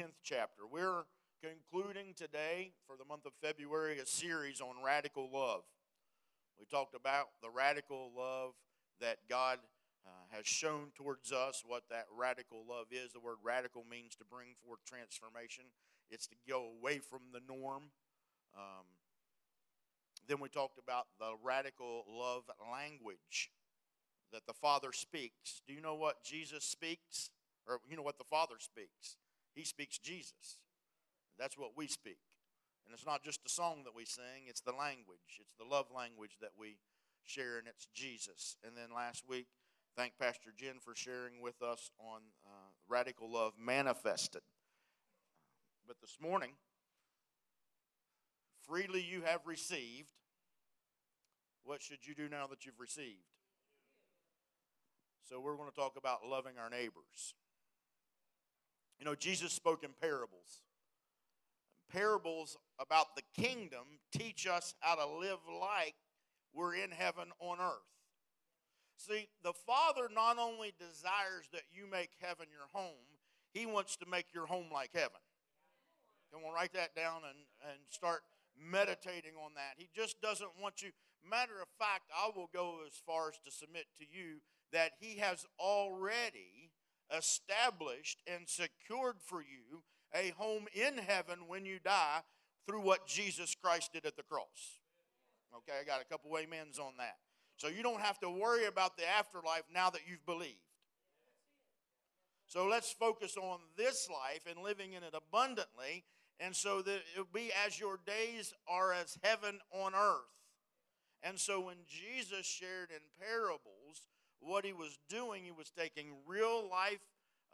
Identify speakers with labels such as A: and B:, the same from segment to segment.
A: 10th chapter. We're concluding today for the month of February a series on radical love. We talked about the radical love that God uh, has shown towards us, what that radical love is. The word radical means to bring forth transformation, it's to go away from the norm. Um, then we talked about the radical love language that the Father speaks. Do you know what Jesus speaks? Or you know what the Father speaks? He speaks Jesus. That's what we speak. And it's not just a song that we sing, it's the language. It's the love language that we share, and it's Jesus. And then last week, thank Pastor Jen for sharing with us on uh, radical love manifested. But this morning, freely you have received. What should you do now that you've received? So, we're going to talk about loving our neighbors. You know, Jesus spoke in parables. Parables about the kingdom teach us how to live like we're in heaven on earth. See, the Father not only desires that you make heaven your home, He wants to make your home like heaven. Come on, write that down and, and start meditating on that. He just doesn't want you. Matter of fact, I will go as far as to submit to you that He has already established and secured for you a home in heaven when you die through what Jesus Christ did at the cross. Okay, I got a couple amens on that. So you don't have to worry about the afterlife now that you've believed. So let's focus on this life and living in it abundantly, and so that it'll be as your days are as heaven on earth. And so when Jesus shared in parables, what he was doing, he was taking real life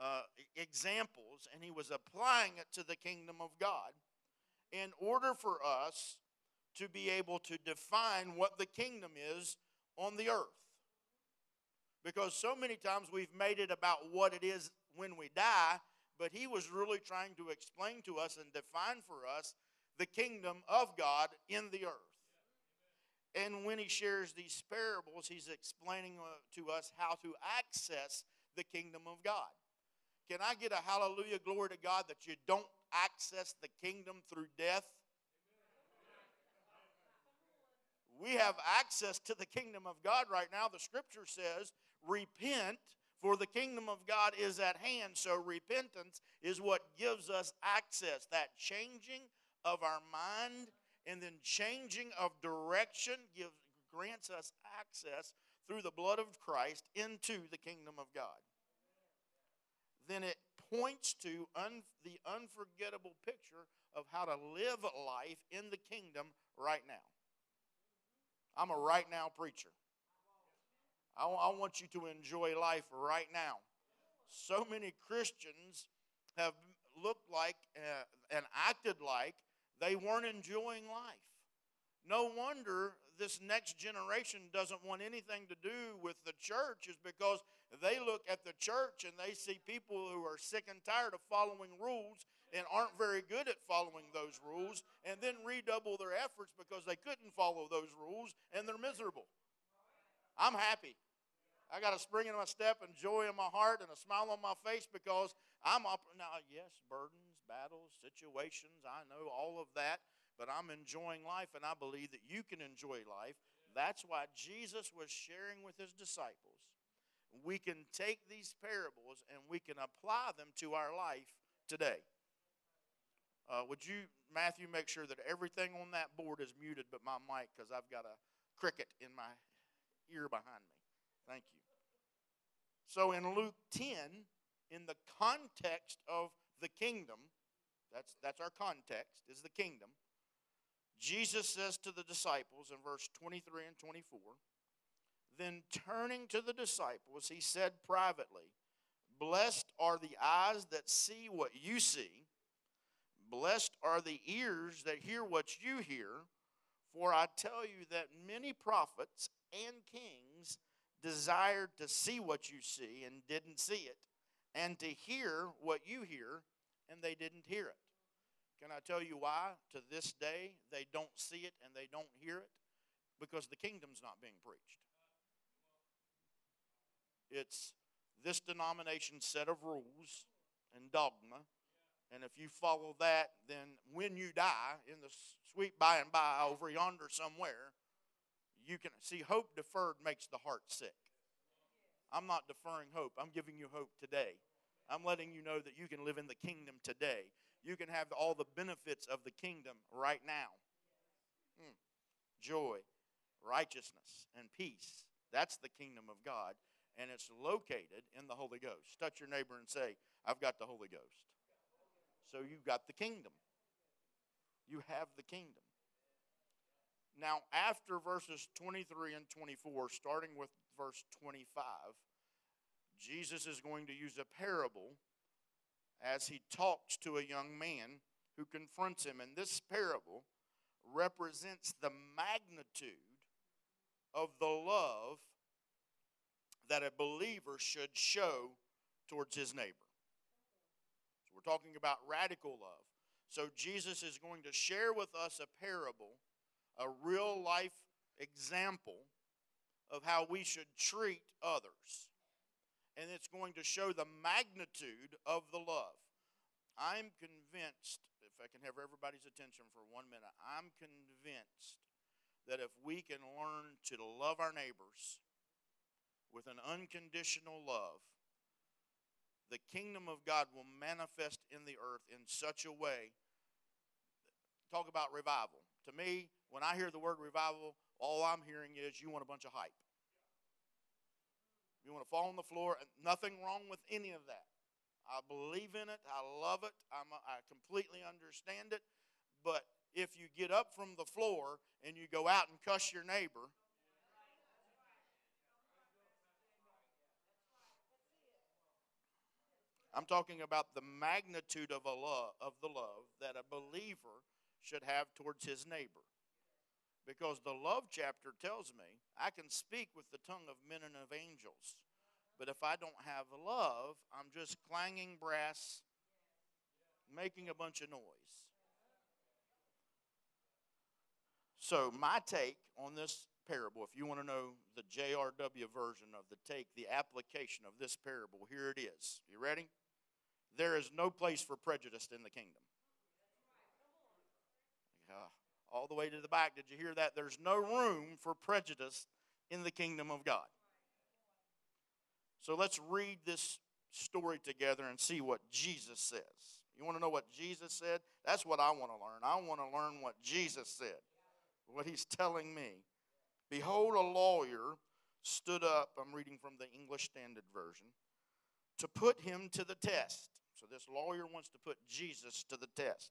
A: uh, examples and he was applying it to the kingdom of God in order for us to be able to define what the kingdom is on the earth. Because so many times we've made it about what it is when we die, but he was really trying to explain to us and define for us the kingdom of God in the earth. And when he shares these parables, he's explaining uh, to us how to access the kingdom of God. Can I get a hallelujah, glory to God, that you don't access the kingdom through death? We have access to the kingdom of God right now. The scripture says, repent, for the kingdom of God is at hand. So repentance is what gives us access, that changing of our mind and then changing of direction gives, grants us access through the blood of Christ into the kingdom of God. Then it points to un, the unforgettable picture of how to live life in the kingdom right now. I'm a right now preacher. I, I want you to enjoy life right now. So many Christians have looked like uh, and acted like they weren't enjoying life. No wonder this next generation doesn't want anything to do with the church, is because they look at the church and they see people who are sick and tired of following rules and aren't very good at following those rules, and then redouble their efforts because they couldn't follow those rules and they're miserable. I'm happy. I got a spring in my step and joy in my heart and a smile on my face because I'm up now. Yes, burdens, battles, situations. I know all of that, but I'm enjoying life, and I believe that you can enjoy life. That's why Jesus was sharing with his disciples. We can take these parables and we can apply them to our life today. Uh, would you, Matthew, make sure that everything on that board is muted but my mic because I've got a cricket in my ear behind me? Thank you. So in Luke 10, in the context of the kingdom, that's, that's our context, is the kingdom. Jesus says to the disciples in verse 23 and 24, then turning to the disciples, he said privately, Blessed are the eyes that see what you see, blessed are the ears that hear what you hear, for I tell you that many prophets and kings desired to see what you see and didn't see it, and to hear what you hear and they didn't hear it. Can I tell you why? To this day, they don't see it and they don't hear it because the kingdom's not being preached. It's this denomination's set of rules and dogma And if you follow that, then when you die, in the sweet by and by over yonder somewhere, you can see hope deferred makes the heart sick. I'm not deferring hope, I'm giving you hope today. I'm letting you know that you can live in the kingdom today. You can have all the benefits of the kingdom right now mm. joy, righteousness, and peace. That's the kingdom of God, and it's located in the Holy Ghost. Touch your neighbor and say, I've got the Holy Ghost. So you've got the kingdom. You have the kingdom. Now, after verses 23 and 24, starting with verse 25, Jesus is going to use a parable as he talks to a young man who confronts him. And this parable represents the magnitude of the love that a believer should show towards his neighbor. So we're talking about radical love. So Jesus is going to share with us a parable, a real life example of how we should treat others. And it's going to show the magnitude of the love. I'm convinced, if I can have everybody's attention for one minute, I'm convinced that if we can learn to love our neighbors with an unconditional love, the kingdom of God will manifest in the earth in such a way. Talk about revival. To me, when I hear the word revival, all I'm hearing is you want a bunch of hype. You want to fall on the floor. And nothing wrong with any of that. I believe in it. I love it. I'm, I completely understand it. But if you get up from the floor and you go out and cuss your neighbor, I'm talking about the magnitude of a love of the love that a believer should have towards his neighbor. Because the love chapter tells me I can speak with the tongue of men and of angels. But if I don't have love, I'm just clanging brass, making a bunch of noise. So, my take on this parable, if you want to know the JRW version of the take, the application of this parable, here it is. You ready? There is no place for prejudice in the kingdom all the way to the back. Did you hear that? There's no room for prejudice in the kingdom of God. So let's read this story together and see what Jesus says. You want to know what Jesus said? That's what I want to learn. I want to learn what Jesus said, what he's telling me. Behold, a lawyer stood up, I'm reading from the English Standard Version, to put him to the test. So this lawyer wants to put Jesus to the test.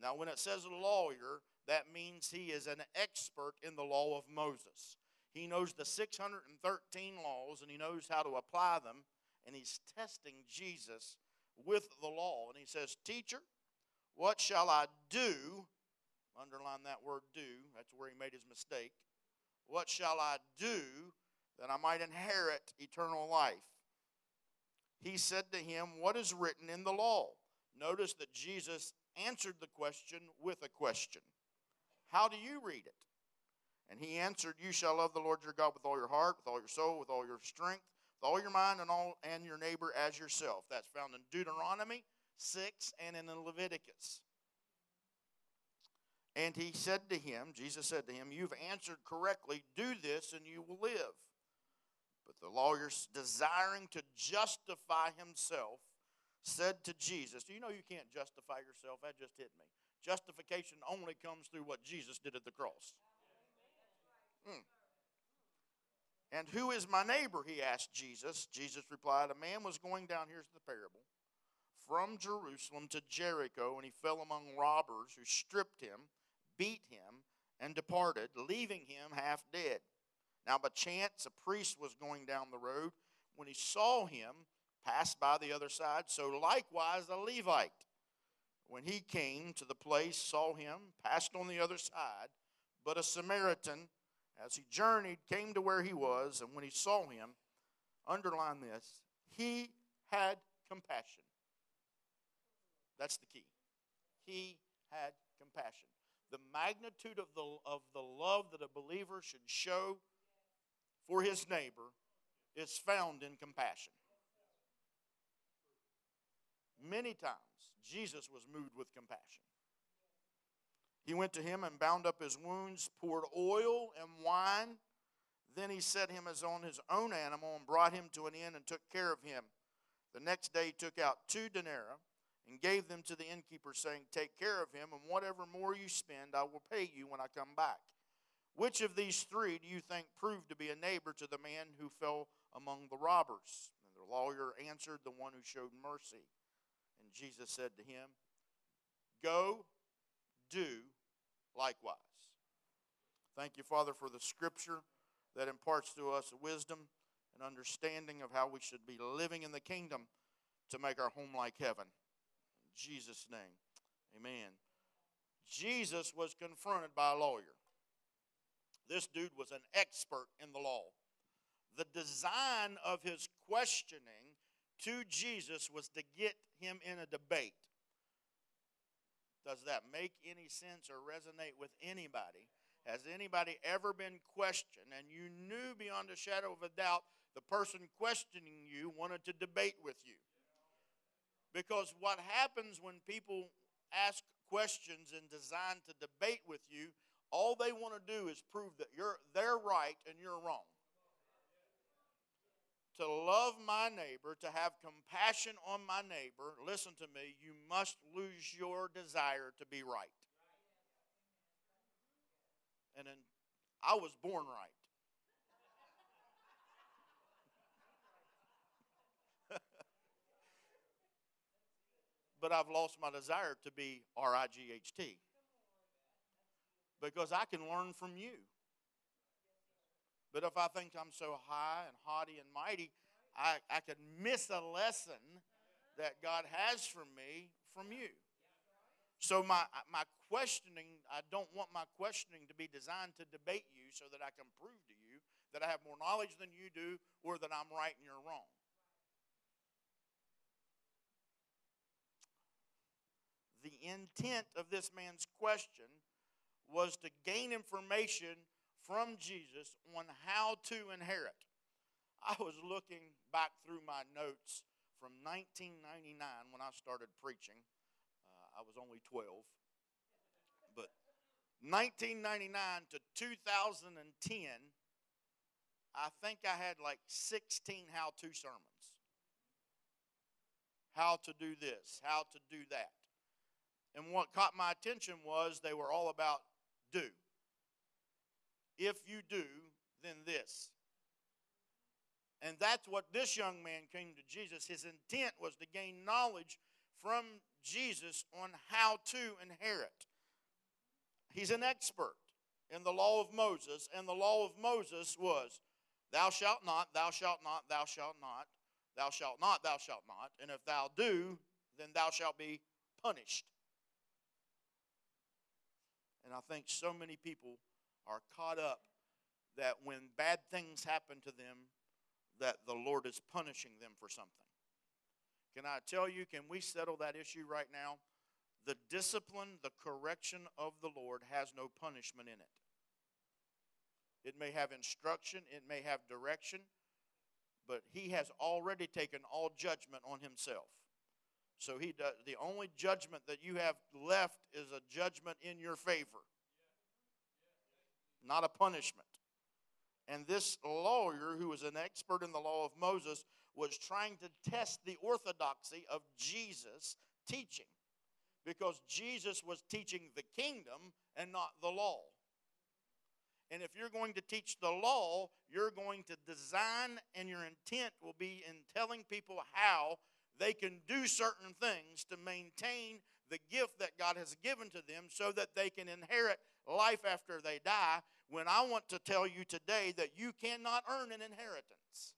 A: Now, when it says a lawyer, that means he is an expert in the law of Moses. He knows the 613 laws and he knows how to apply them, and he's testing Jesus with the law. And he says, Teacher, what shall I do? Underline that word do. That's where he made his mistake. What shall I do that I might inherit eternal life? He said to him, What is written in the law? Notice that Jesus answered the question with a question. How do you read it? And he answered, You shall love the Lord your God with all your heart, with all your soul, with all your strength, with all your mind, and all and your neighbor as yourself. That's found in Deuteronomy 6 and in Leviticus. And he said to him, Jesus said to him, You've answered correctly. Do this and you will live. But the lawyer, desiring to justify himself, said to Jesus, Do you know you can't justify yourself? That just hit me. Justification only comes through what Jesus did at the cross. Hmm. And who is my neighbor? He asked Jesus. Jesus replied, A man was going down, here's the parable, from Jerusalem to Jericho, and he fell among robbers who stripped him, beat him, and departed, leaving him half dead. Now, by chance, a priest was going down the road. When he saw him, passed by the other side. So likewise, a Levite when he came to the place, saw him, passed on the other side. But a Samaritan, as he journeyed, came to where he was, and when he saw him, underline this, he had compassion. That's the key. He had compassion. The magnitude of the, of the love that a believer should show for his neighbor is found in compassion. Many times, Jesus was moved with compassion. He went to him and bound up his wounds, poured oil and wine. Then he set him as on his own animal and brought him to an inn and took care of him. The next day he took out two denarii and gave them to the innkeeper, saying, Take care of him, and whatever more you spend, I will pay you when I come back. Which of these three do you think proved to be a neighbor to the man who fell among the robbers? And the lawyer answered, The one who showed mercy. Jesus said to him, Go do likewise. Thank you, Father, for the scripture that imparts to us wisdom and understanding of how we should be living in the kingdom to make our home like heaven. In Jesus' name, amen. Jesus was confronted by a lawyer. This dude was an expert in the law. The design of his questioning to Jesus was to get him in a debate. Does that make any sense or resonate with anybody? Has anybody ever been questioned and you knew beyond a shadow of a doubt the person questioning you wanted to debate with you? Because what happens when people ask questions and designed to debate with you, all they want to do is prove that you're they're right and you're wrong to love my neighbor, to have compassion on my neighbor, listen to me, you must lose your desire to be right. And then I was born right. but I've lost my desire to be R I G H T. Because I can learn from you. But if I think I'm so high and haughty and mighty, I, I could miss a lesson that God has for me from you. So my my questioning, I don't want my questioning to be designed to debate you so that I can prove to you that I have more knowledge than you do or that I'm right and you're wrong. The intent of this man's question was to gain information from Jesus on how to inherit. I was looking back through my notes from 1999 when I started preaching. Uh, I was only 12. But 1999 to 2010, I think I had like 16 how to sermons. How to do this, how to do that. And what caught my attention was they were all about do. If you do, then this. And that's what this young man came to Jesus. His intent was to gain knowledge from Jesus on how to inherit. He's an expert in the law of Moses, and the law of Moses was Thou shalt not, thou shalt not, thou shalt not, thou shalt not, thou shalt not, and if thou do, then thou shalt be punished. And I think so many people are caught up that when bad things happen to them, that the Lord is punishing them for something. Can I tell you, can we settle that issue right now? The discipline, the correction of the Lord has no punishment in it. It may have instruction, it may have direction, but He has already taken all judgment on Himself. So he does, the only judgment that you have left is a judgment in your favor not a punishment. And this lawyer, who was an expert in the law of Moses, was trying to test the orthodoxy of Jesus' teaching because Jesus was teaching the kingdom and not the law. And if you're going to teach the law, you're going to design, and your intent will be in telling people how they can do certain things to maintain the gift that God has given to them so that they can inherit life after they die. When I want to tell you today that you cannot earn an inheritance.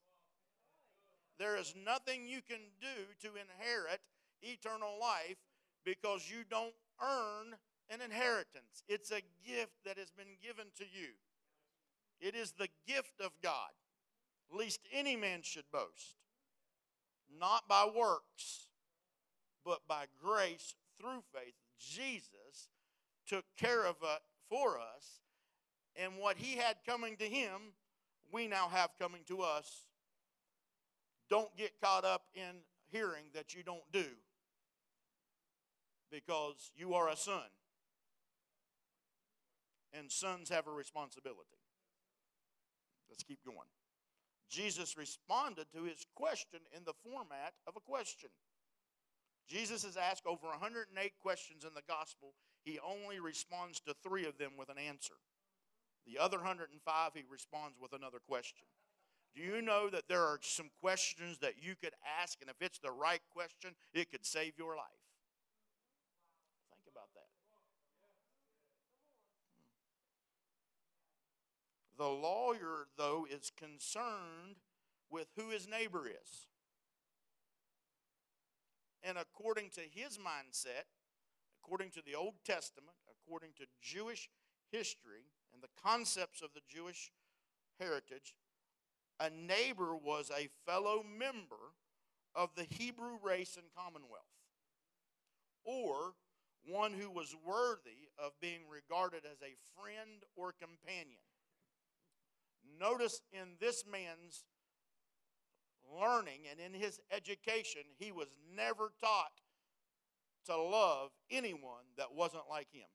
A: There is nothing you can do to inherit eternal life because you don't earn an inheritance. It's a gift that has been given to you. It is the gift of God, least any man should boast. Not by works, but by grace through faith. Jesus took care of it for us, and what he had coming to him, we now have coming to us. Don't get caught up in hearing that you don't do. because you are a son. And sons have a responsibility. Let's keep going. Jesus responded to his question in the format of a question. Jesus has asked over 108 questions in the gospel. He only responds to three of them with an answer. The other 105, he responds with another question. Do you know that there are some questions that you could ask, and if it's the right question, it could save your life? Think about that. Hmm. The lawyer, though, is concerned with who his neighbor is. And according to his mindset, according to the Old Testament, according to Jewish history and the concepts of the Jewish heritage, a neighbor was a fellow member of the Hebrew race and commonwealth, or one who was worthy of being regarded as a friend or companion. Notice in this man's learning and in his education, he was never taught to love anyone that wasn't like him.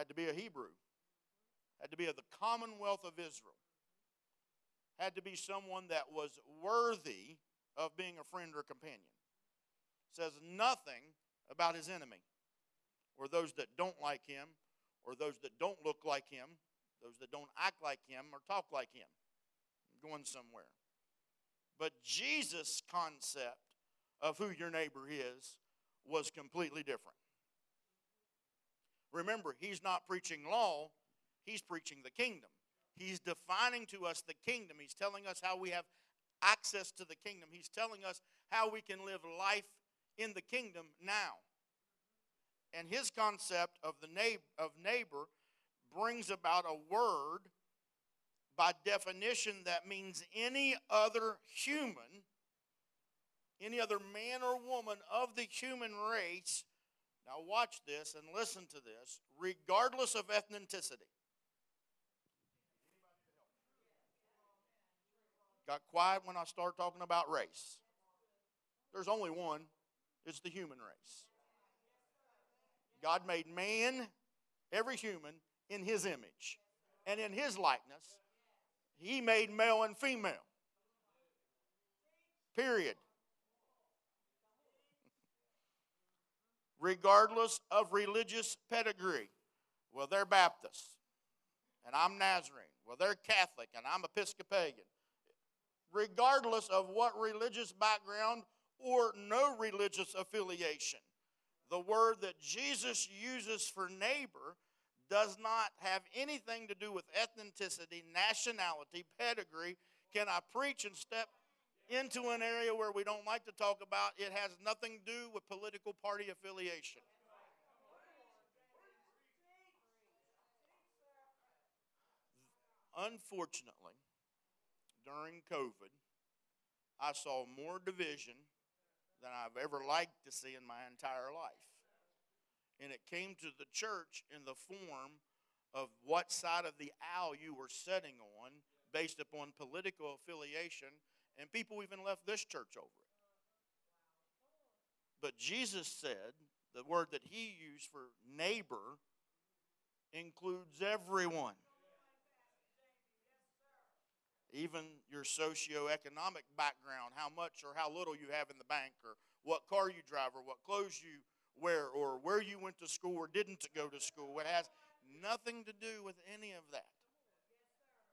A: Had to be a Hebrew, had to be of the commonwealth of Israel, had to be someone that was worthy of being a friend or companion. Says nothing about his enemy or those that don't like him or those that don't look like him those that don't act like him or talk like him. going somewhere. But Jesus' concept of who your neighbor is was completely different. Remember, he's not preaching law, he's preaching the kingdom. He's defining to us the kingdom. He's telling us how we have access to the kingdom. He's telling us how we can live life in the kingdom now. And his concept of the neighbor, of neighbor brings about a word by definition that means any other human, any other man or woman of the human race. Now, watch this and listen to this, regardless of ethnicity. Got quiet when I start talking about race. There's only one, it's the human race. God made man, every human, in his image and in his likeness. He made male and female. Period. Regardless of religious pedigree. Well, they're Baptist and I'm Nazarene. Well, they're Catholic and I'm Episcopalian. Regardless of what religious background or no religious affiliation, the word that Jesus uses for neighbor does not have anything to do with ethnicity, nationality, pedigree. Can I preach and step into an area where we don't like to talk about? It has nothing to do with political party affiliation. Unfortunately, during COVID, I saw more division than I've ever liked to see in my entire life and it came to the church in the form of what side of the aisle you were sitting on based upon political affiliation, and people even left this church over it. But Jesus said the word that he used for neighbor includes everyone. Even your socioeconomic background, how much or how little you have in the bank, or what car you drive, or what clothes you wear, or where you went to school or didn't go to school. It has nothing to do with any of that.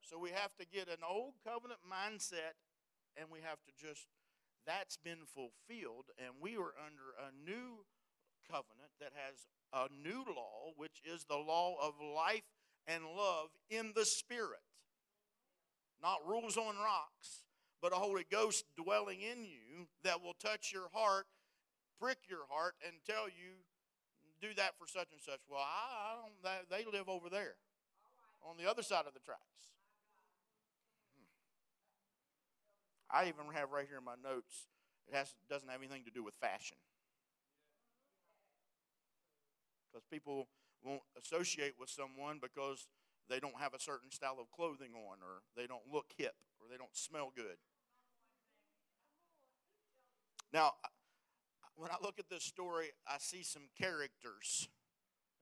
A: So we have to get an old covenant mindset and we have to just that's been fulfilled and we are under a new covenant that has a new law which is the law of life and love in the spirit. Not rules on rocks, but a Holy Ghost dwelling in you that will touch your heart prick your heart and tell you, do that for such and such. Well, I, I don't, they live over there on the other side of the tracks. Hmm. I even have right here in my notes, it has, doesn't have anything to do with fashion. Because people won't associate with someone because they don't have a certain style of clothing on, or they don't look hip, or they don't smell good. Now, when I look at this story, I see some characters.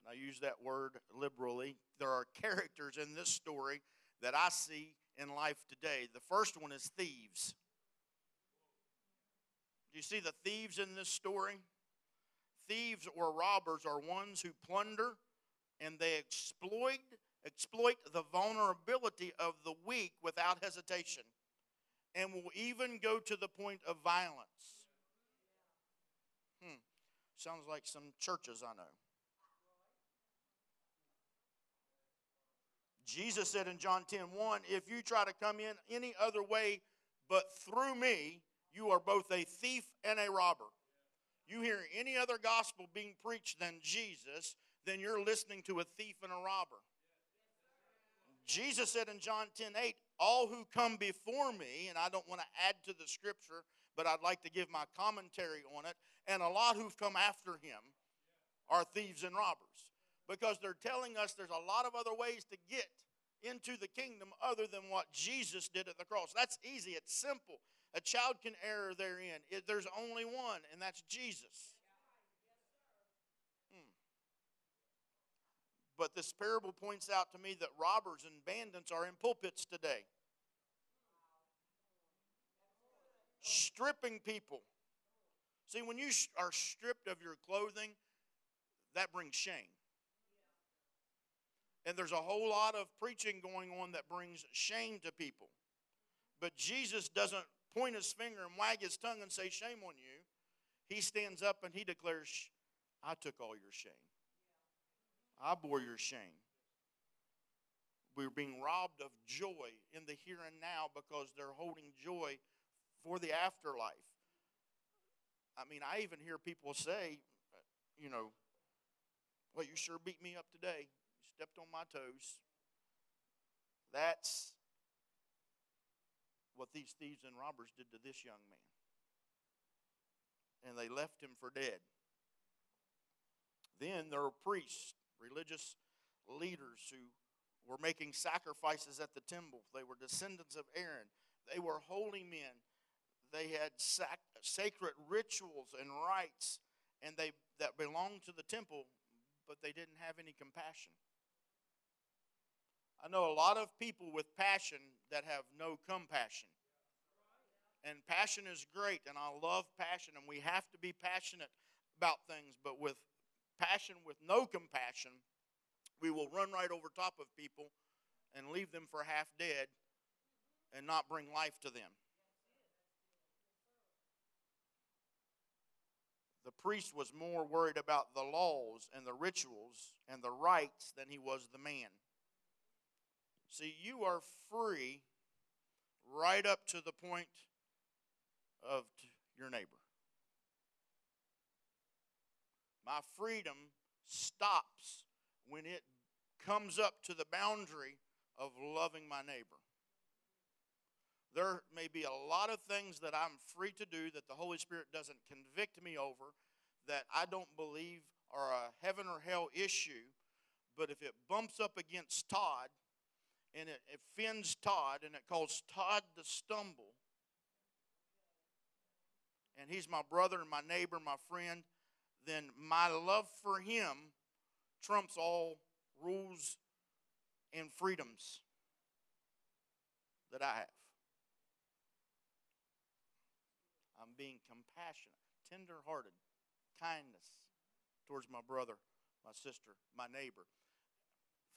A: And I use that word liberally. There are characters in this story that I see in life today. The first one is thieves. Do you see the thieves in this story? Thieves or robbers are ones who plunder and they exploit exploit the vulnerability of the weak without hesitation and will even go to the point of violence. Hmm. Sounds like some churches I know. Jesus said in John 10 1, if you try to come in any other way but through me, you are both a thief and a robber. You hear any other gospel being preached than Jesus, then you're listening to a thief and a robber. Jesus said in John 10 8, all who come before me, and I don't want to add to the scripture, but I'd like to give my commentary on it, and a lot who've come after him are thieves and robbers because they're telling us there's a lot of other ways to get into the kingdom other than what Jesus did at the cross. That's easy, it's simple. A child can err therein. It, there's only one, and that's Jesus. Hmm. But this parable points out to me that robbers and bandits are in pulpits today, stripping people. See, when you are stripped of your clothing, that brings shame. And there's a whole lot of preaching going on that brings shame to people. But Jesus doesn't point his finger and wag his tongue and say, Shame on you. He stands up and he declares, I took all your shame. I bore your shame. We're being robbed of joy in the here and now because they're holding joy for the afterlife. I mean, I even hear people say, you know, well, you sure beat me up today stepped on my toes. That's what these thieves and robbers did to this young man. And they left him for dead. Then there were priests, religious leaders who were making sacrifices at the temple. They were descendants of Aaron. They were holy men. They had sac- sacred rituals and rites, and they that belonged to the temple, but they didn't have any compassion. I know a lot of people with passion that have no compassion. And passion is great, and I love passion, and we have to be passionate about things, but with passion with no compassion, we will run right over top of people and leave them for half dead and not bring life to them. The priest was more worried about the laws and the rituals and the rites than he was the man. See, you are free right up to the point of your neighbor. My freedom stops when it comes up to the boundary of loving my neighbor. There may be a lot of things that I'm free to do that the Holy Spirit doesn't convict me over that I don't believe are a heaven or hell issue, but if it bumps up against Todd, and it offends Todd and it caused Todd to stumble, and he's my brother and my neighbor, my friend, then my love for him trumps all rules and freedoms that I have. I'm being compassionate, tender hearted, kindness towards my brother, my sister, my neighbor.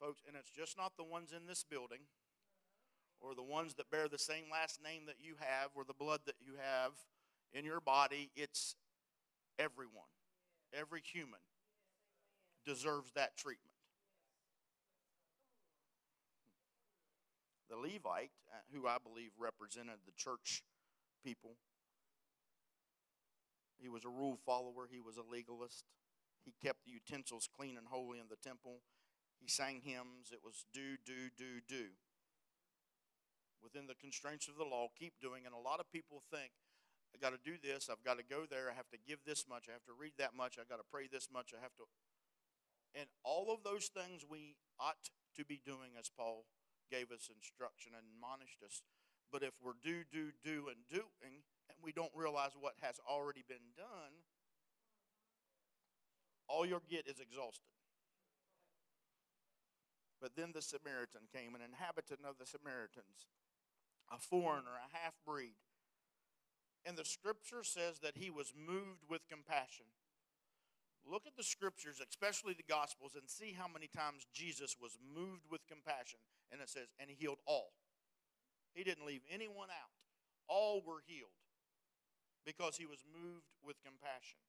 A: Folks, and it's just not the ones in this building or the ones that bear the same last name that you have or the blood that you have in your body. It's everyone. Every human deserves that treatment. The Levite, uh, who I believe represented the church people, he was a rule follower, he was a legalist. He kept the utensils clean and holy in the temple. He sang hymns. It was do, do, do, do. Within the constraints of the law, keep doing. And a lot of people think, I got to do this. I've got to go there. I have to give this much. I have to read that much. I got to pray this much. I have to. And all of those things we ought to be doing as Paul gave us instruction and admonished us. But if we're do, do, do, and doing, and we don't realize what has already been done, all you'll get is exhausted. But then the Samaritan came, an inhabitant of the Samaritans, a foreigner, a half breed. And the scripture says that he was moved with compassion. Look at the scriptures, especially the Gospels, and see how many times Jesus was moved with compassion. And it says, and he healed all. He didn't leave anyone out. All were healed because he was moved with compassion.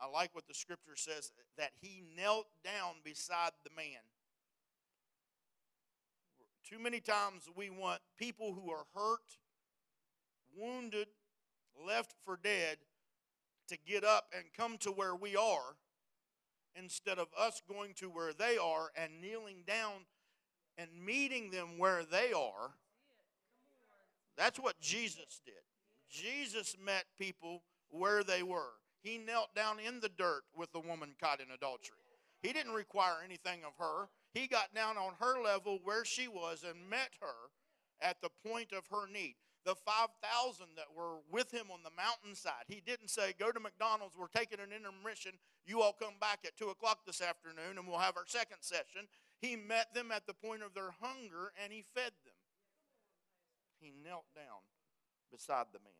A: I like what the scripture says that he knelt down beside the man. Too many times we want people who are hurt, wounded, left for dead to get up and come to where we are instead of us going to where they are and kneeling down and meeting them where they are. That's what Jesus did. Jesus met people where they were. He knelt down in the dirt with the woman caught in adultery. He didn't require anything of her. He got down on her level where she was and met her at the point of her need. The 5,000 that were with him on the mountainside, he didn't say, Go to McDonald's, we're taking an intermission. You all come back at 2 o'clock this afternoon and we'll have our second session. He met them at the point of their hunger and he fed them. He knelt down beside the man.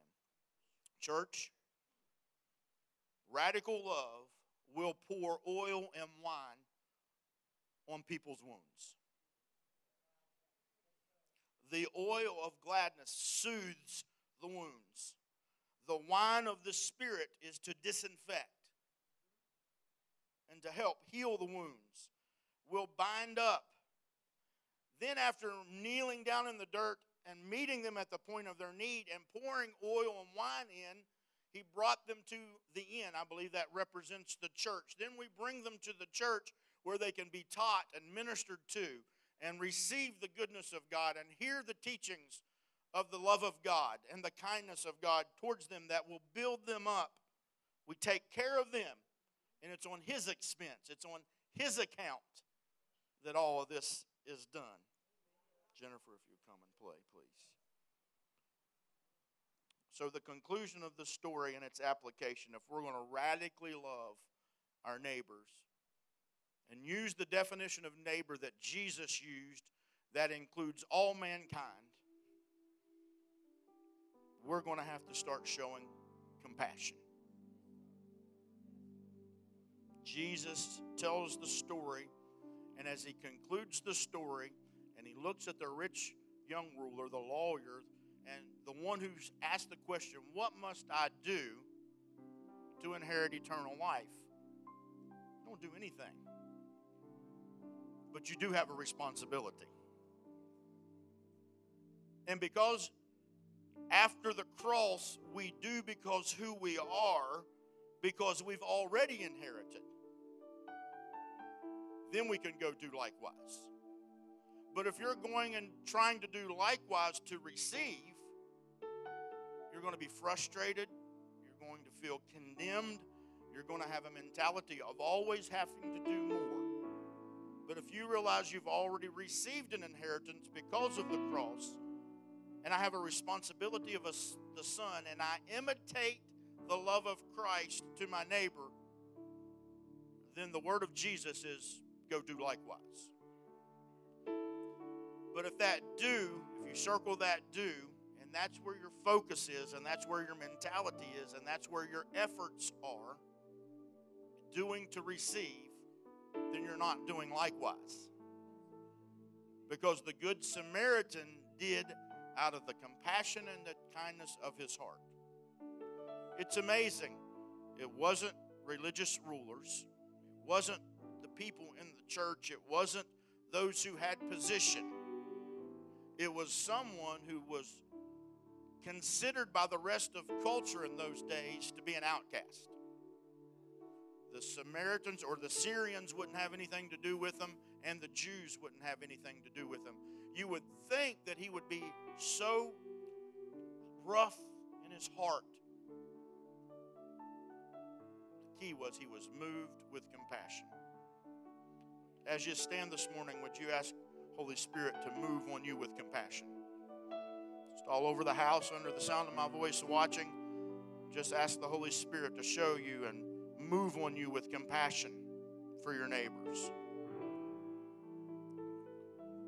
A: Church, radical love will pour oil and wine on people's wounds. The oil of gladness soothes the wounds. The wine of the Spirit is to disinfect and to help heal the wounds. We'll bind up. Then, after kneeling down in the dirt and meeting them at the point of their need and pouring oil and wine in, he brought them to the inn. I believe that represents the church. Then we bring them to the church where they can be taught and ministered to and receive the goodness of God and hear the teachings of the love of God and the kindness of God towards them that will build them up. We take care of them, and it's on His expense, it's on His account that all of this is done. Jennifer, if you'll come and play, please. So, the conclusion of the story and its application if we're going to radically love our neighbors, and use the definition of neighbor that Jesus used that includes all mankind, we're going to have to start showing compassion. Jesus tells the story, and as he concludes the story, and he looks at the rich young ruler, the lawyer, and the one who's asked the question, What must I do to inherit eternal life? Don't do anything but you do have a responsibility. And because after the cross, we do because who we are, because we've already inherited, then we can go do likewise. But if you're going and trying to do likewise to receive, you're going to be frustrated, you're going to feel condemned, you're going to have a mentality of always having to do more. But if you realize you've already received an inheritance because of the cross, and I have a responsibility of a, the Son, and I imitate the love of Christ to my neighbor, then the word of Jesus is go do likewise. But if that do, if you circle that do, and that's where your focus is, and that's where your mentality is, and that's where your efforts are, doing to receive, then you're not doing likewise. Because the Good Samaritan did out of the compassion and the kindness of his heart. It's amazing. It wasn't religious rulers, it wasn't the people in the church, it wasn't those who had position. It was someone who was considered by the rest of culture in those days to be an outcast the Samaritans or the Syrians wouldn't have anything to do with them, and the Jews wouldn't have anything to do with them. You would think that he would be so rough in his heart. The key was he was moved with compassion. As you stand this morning, would you ask Holy Spirit to move on you with compassion? Just all over the house, under the sound of my voice, watching, just ask the Holy Spirit to show you and move on you with compassion for your neighbors.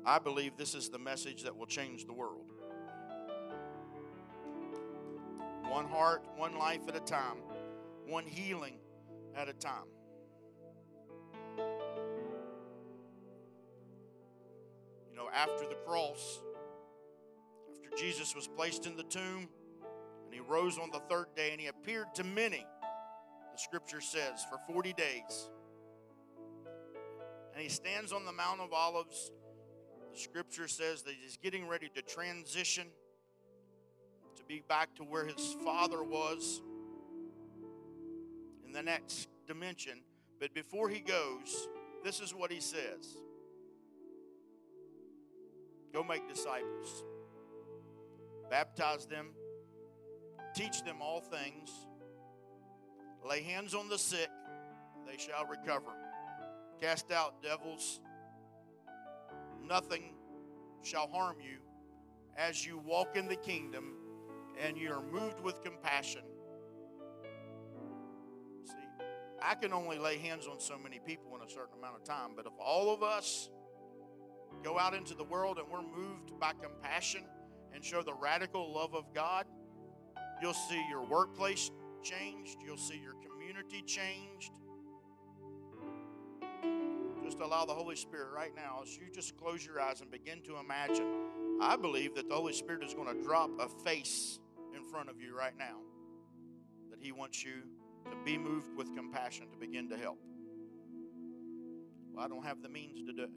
A: I believe this is the message that will change the world. One heart, one life at a time, one healing at a time. You know, after the cross, after Jesus was placed in the tomb, and he rose on the third day, and he appeared to many, the scripture says, for 40 days. And he stands on the Mount of Olives. The scripture says that he's getting ready to transition to be back to where his father was in the next dimension. But before he goes, this is what he says Go make disciples, baptize them, teach them all things, lay hands on the sick, they shall recover, cast out devils, nothing shall harm you as you walk in the kingdom and you are moved with compassion. See, I can only lay hands on so many people in a certain amount of time, but if all of us go out into the world and we're moved by compassion and show the radical love of God, you'll see your workplace changed, you'll see your community changed. Just allow the Holy Spirit right now, as you just close your eyes and begin to imagine. I believe that the Holy Spirit is going to drop a face in front of you right now that He wants you to be moved with compassion to begin to help. Well, I don't have the means to do it.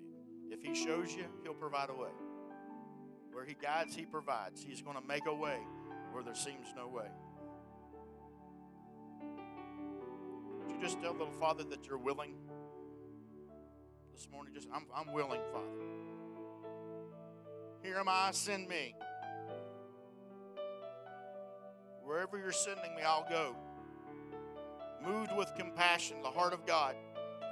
A: If He shows you, He'll provide a way. Where He guides, He provides. He's going to make a way where there seems no way. Would you just tell little Father that you're willing this morning? Just, I'm, I'm willing, Father. Here am I, send me. Wherever you're sending me, I'll go. Moved with compassion, the heart of God,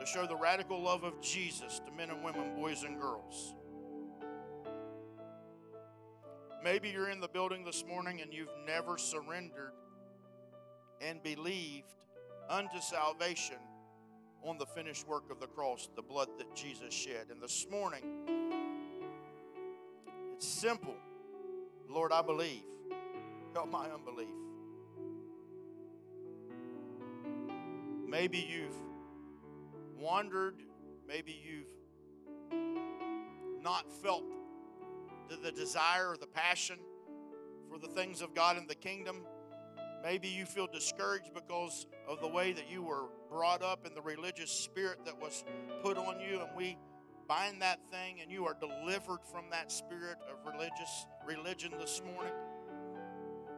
A: to show the radical love of Jesus to men and women, boys and girls. Maybe you're in the building this morning and you've never surrendered and believed unto salvation on the finished work of the cross, the blood that Jesus shed. And this morning, it's simple. Lord, I believe. Help my unbelief. Maybe you've wandered, maybe you've not felt the, desire or the passion for the things of God in the kingdom. Maybe you feel discouraged because of the way that you were brought up in the religious spirit that was put on you, and we bind that thing, and you are delivered from that spirit of religious religion this morning.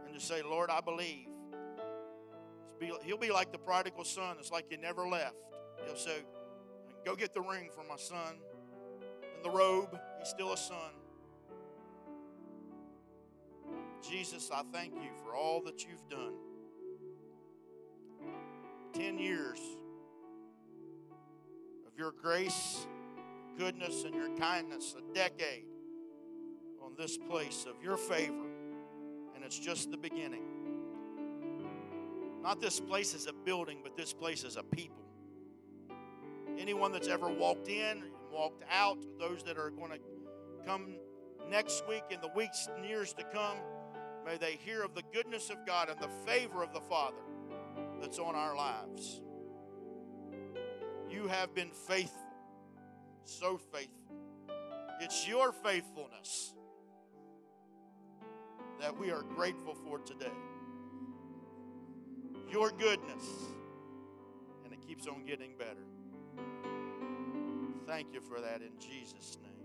A: And just say, Lord, I believe. He'll be like the prodigal son. It's like you never left. He'll say, Go get the ring for my son. And the robe, he's still a son. Jesus, I thank you for all that you've done. Ten years of your grace, goodness, and your kindness, a decade on this place of your favor, and it's just the beginning. Not this place as a building, but this place as a people. Anyone that's ever walked in and walked out, those that are going to come next week in the weeks and years to come, may they hear of the goodness of God and the favor of the Father that's on our lives. You have been faithful, so faithful. It's your faithfulness that we are grateful for today your goodness, and it keeps on getting better. Thank you for that in Jesus' name.